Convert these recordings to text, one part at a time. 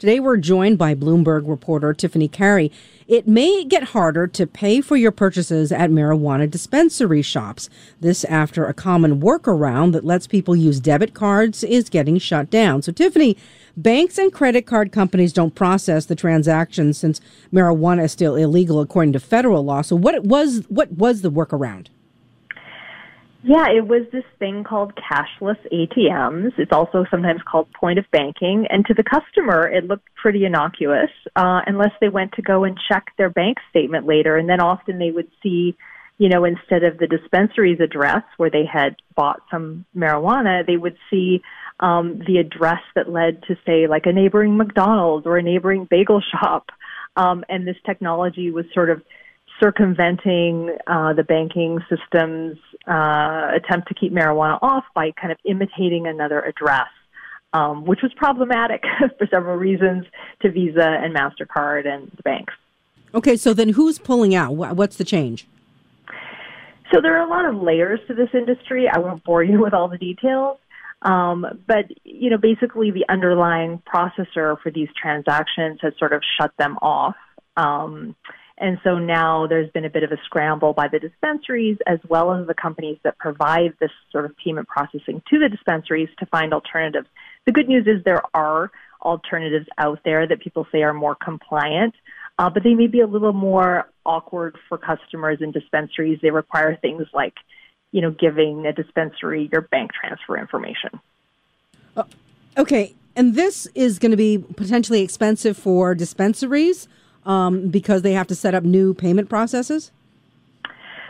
Today we're joined by Bloomberg reporter Tiffany Kary. It may get harder to pay for your purchases at marijuana dispensary shops. This after a common workaround that lets people use debit cards is getting shut down. So Tiffany, banks and credit card companies don't process the transactions since marijuana is still illegal according to federal law. So what was what was the workaround? Yeah, it was this thing called cashless ATMs. It's also sometimes called point of banking. And to the customer, it looked pretty innocuous, uh, unless they went to go and check their bank statement later. And then often they would see, you know, instead of the dispensary's address where they had bought some marijuana, they would see um, the address that led to, say, like a neighboring McDonald's or a neighboring bagel shop. Um, and this technology was sort of circumventing uh, the banking system's uh, attempt to keep marijuana off by kind of imitating another address, um, which was problematic for several reasons to Visa and MasterCard and the banks. Okay, so then who's pulling out? What's the change? So there are a lot of layers to this industry. I won't bore you with all the details. Um, but you know, basically, the underlying processor for these transactions has sort of shut them off. Um, and so now there's been a bit of a scramble by the dispensaries as well as the companies that provide this sort of payment processing to the dispensaries to find alternatives. The good news is there are alternatives out there that people say are more compliant, uh, but they may be a little more awkward for customers in dispensaries. They require things like, you know, giving a dispensary your bank transfer information. Uh, okay, and this is going to be potentially expensive for dispensaries um, because they have to set up new payment processes?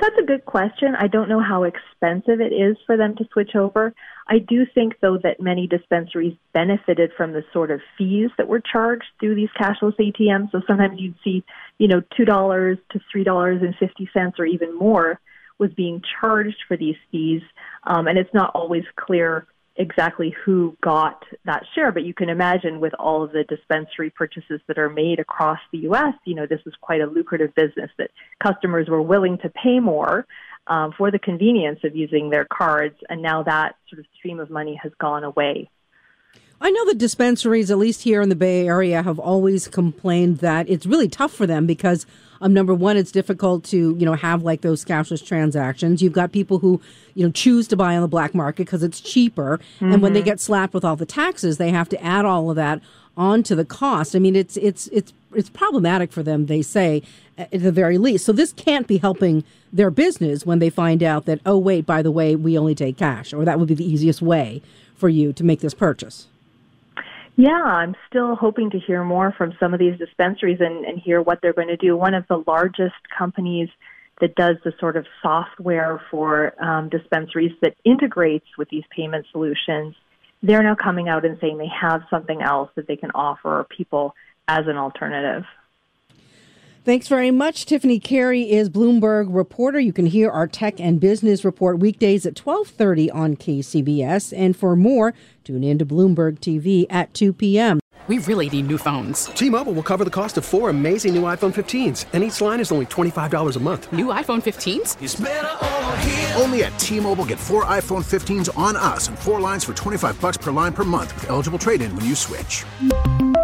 That's a good question. I don't know how expensive it is for them to switch over. I do think, though, that many dispensaries benefited from the sort of fees that were charged through these cashless ATMs. So sometimes you'd see, you know, $2 to $3.50 or even more was being charged for these fees. Um, and it's not always clear exactly who got that share, but you can imagine with all of the dispensary purchases that are made across the U.S., you know, this was quite a lucrative business that customers were willing to pay more um, for the convenience of using their cards, and now that sort of stream of money has gone away. I know the dispensaries, at least here in the Bay Area, have always complained that it's really tough for them because um, number one, it's difficult to you know have like those cashless transactions. You've got people who you know choose to buy on the black market because it's cheaper, mm-hmm. and when they mm-hmm. get slapped with all the taxes, they have to add all of that onto the cost. I mean, it's it's it's it's problematic for them. They say at the very least. So this can't be helping their business when they find out that oh wait, by the way, we only take cash, or that would be the easiest way for you to make this purchase. Yeah, I'm still hoping to hear more from some of these dispensaries and, and hear what they're going to do. One of the largest companies that does the sort of software for um, dispensaries that integrates with these payment solutions, they're now coming out and saying they have something else that they can offer people as an alternative. Thanks very much. Tiffany Kary is Bloomberg reporter. You can hear our tech and business report weekdays at 12:30 on KCBS and for more, tune in to Bloomberg TV at 2 p.m. We really need new phones. T-Mobile will cover the cost of four amazing new iPhone 15s, and each line is only $25 a month. New iPhone 15s? Only at T-Mobile get 4 iPhone 15s on us and 4 lines for 25 bucks per line per month with eligible trade-in when you switch.